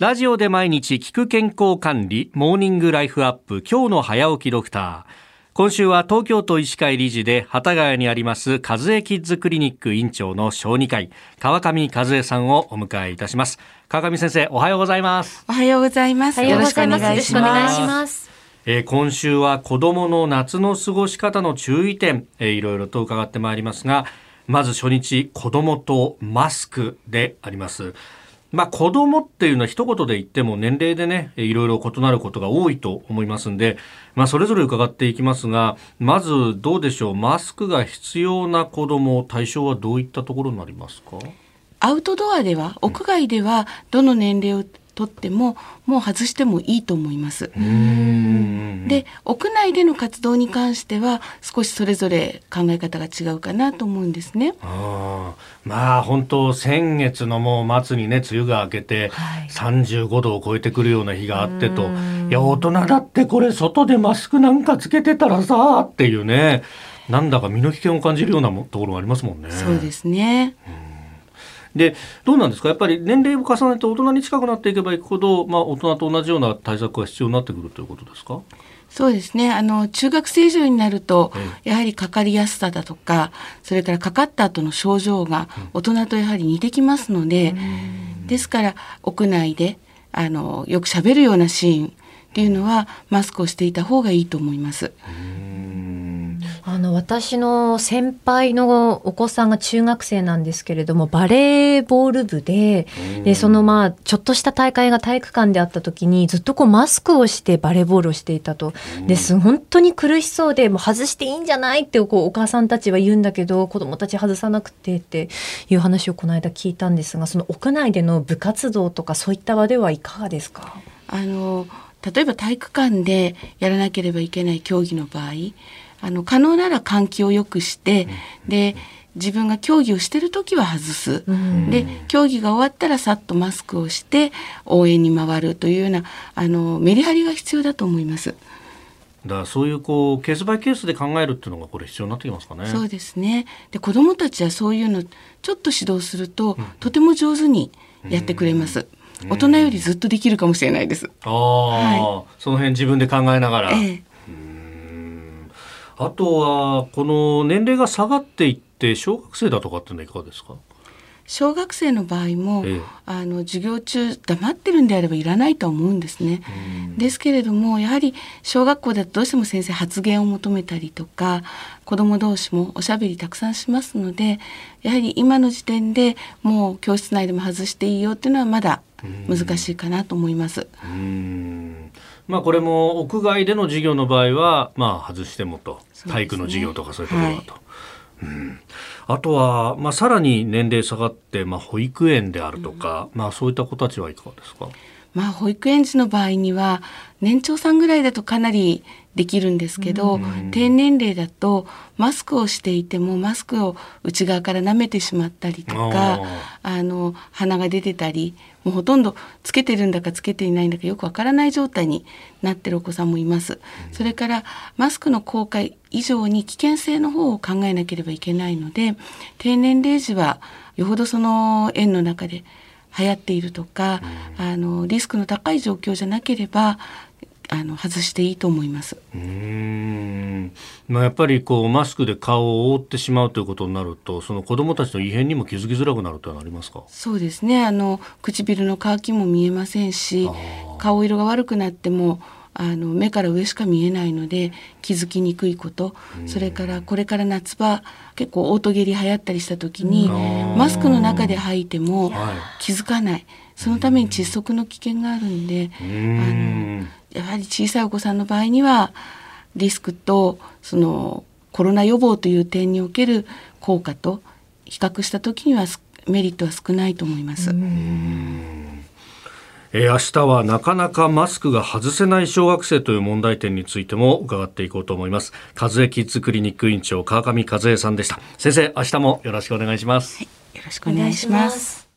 ラジオで毎日聞く健康管理、モーニングライフアップ、今日の早起きドクター。今週は東京都医師会理事で、幡ヶ谷にあります、和江キッズクリニック院長の小児科医、川上和江さんをお迎えいたします。川上先生、おはようございます。おはようございます。よろしくお願いします。えー、今週は子供の夏の過ごし方の注意点、えー、いろいろと伺ってまいりますが、まず初日、子供とマスクであります。まあ、子供っていうのは一言で言っても年齢でね、いろいろ異なることが多いと思いますんで、まあ、それぞれ伺っていきますが、まずどうでしょう、マスクが必要な子供、対象はどういったところになりますか？アウトドアでは、屋外では、どの年齢をとってももう外してもいいと思います。で屋内での活動に関しては少しそれぞれ考え方が違うかなと思うんですね。あまあ本当先月のもう末にね梅雨が明けて、はい、35度を超えてくるような日があってといや大人だってこれ外でマスクなんかつけてたらさっていうねなんだか身の危険を感じるようなところがありますもんね。そうですね。うんでどうなんですか？やっぱり年齢を重ねて大人に近くなっていけばいくほど、まあ、大人と同じような対策が必要になってくるということですか？そうですね。あの、中学生以上になると、やはりかかりやすさだとか、それからかかった後の症状が大人とやはり似てきますので、ですから、屋内で、あの、よく喋るようなシーンっていうのは、マスクをしていた方がいいと思います。あの私の先輩のお子さんが中学生なんですけれどもバレーボール部ででそのまあちょっとした大会が体育館であった時にずっとこうマスクをしてバレーボールをしていたと。です本当に苦しそうでもう外していいんじゃないってこうお母さんたちは言うんだけど子どもたち外さなくてっていう話をこの間聞いたんですがその屋内での部活動とかそういった場ではいかがですか？あの例えば体育館でやらなければいけない競技の場合あの可能なら換気を良くして、で自分が競技をしてる時は外す、で競技が終わったらさっとマスクをして応援に回るというようなあのメリハリが必要だと思います。だからそういうこうケースバイケースで考えるっていうのがこれ必要になってきますかね。そうですね。で子どもたちはそういうのちょっと指導すると、うん、とても上手にやってくれます。うん、大人よりずっとできるかもしれないです。ああ、はい、その辺自分で考えながら。ええあとはこの年齢が下がっていって小学生だとかっていうのはいかがですか？小学生の場合も、ええ、あの授業中黙ってるんであればいらないとは思うんですね。ですけれどもやはり小学校だとどうしても先生発言を求めたりとか子ども同士もおしゃべりたくさんしますのでやはり今の時点でもう教室内でも外していいよっていうのはまだ難しいかなと思います。まあ、これも屋外での授業の場合は、まあ、外してもと、ね、体育の授業とかそういうところだと。はい。うん、あとは、まあ、さらに年齢下がって、まあ、保育園であるとか、うん、まあ、そういった子たちはいかがですか、まあ、保育園児の場合には年長さんぐらいだとかなりできるんですけど、うん、低年齢だとマスクをしていてもマスクを内側から舐めてしまったりとかあの鼻が出てたりもうほとんどつけてるんだかつけていないんだかよくわからない状態になってるお子さんもいます。うん、それからマスクの効果以上に危険性の方を考えなければいけないので低年齢時はよほどその園の中で流行っているとか、うん、あのリスクの高い状況じゃなければあの外していいと思います。うん。まあ、やっぱりこうマスクで顔を覆ってしまうということになるとその子どもたちの異変にも気づきづらくなるとはなりますか？そうですね。あの唇の乾きも見えませんし顔色が悪くなってもあの目から上しか見えないので気づきにくいこと。それからこれから夏場結構オートゲリ流行ったりした時にマスクの中で吐いても気づかない、そのために窒息の危険があるんであのやはり小さいお子さんの場合にはリスクとそのコロナ予防という点における効果と比較した時にはメリットは少ないと思います。え、明日はなかなかマスクが外せない小学生という問題点についても伺っていこうと思います。和江キッズクリニック院長川上和江さんでした。先生、明日もよろしくお願いします。はい、よろしくお願いします。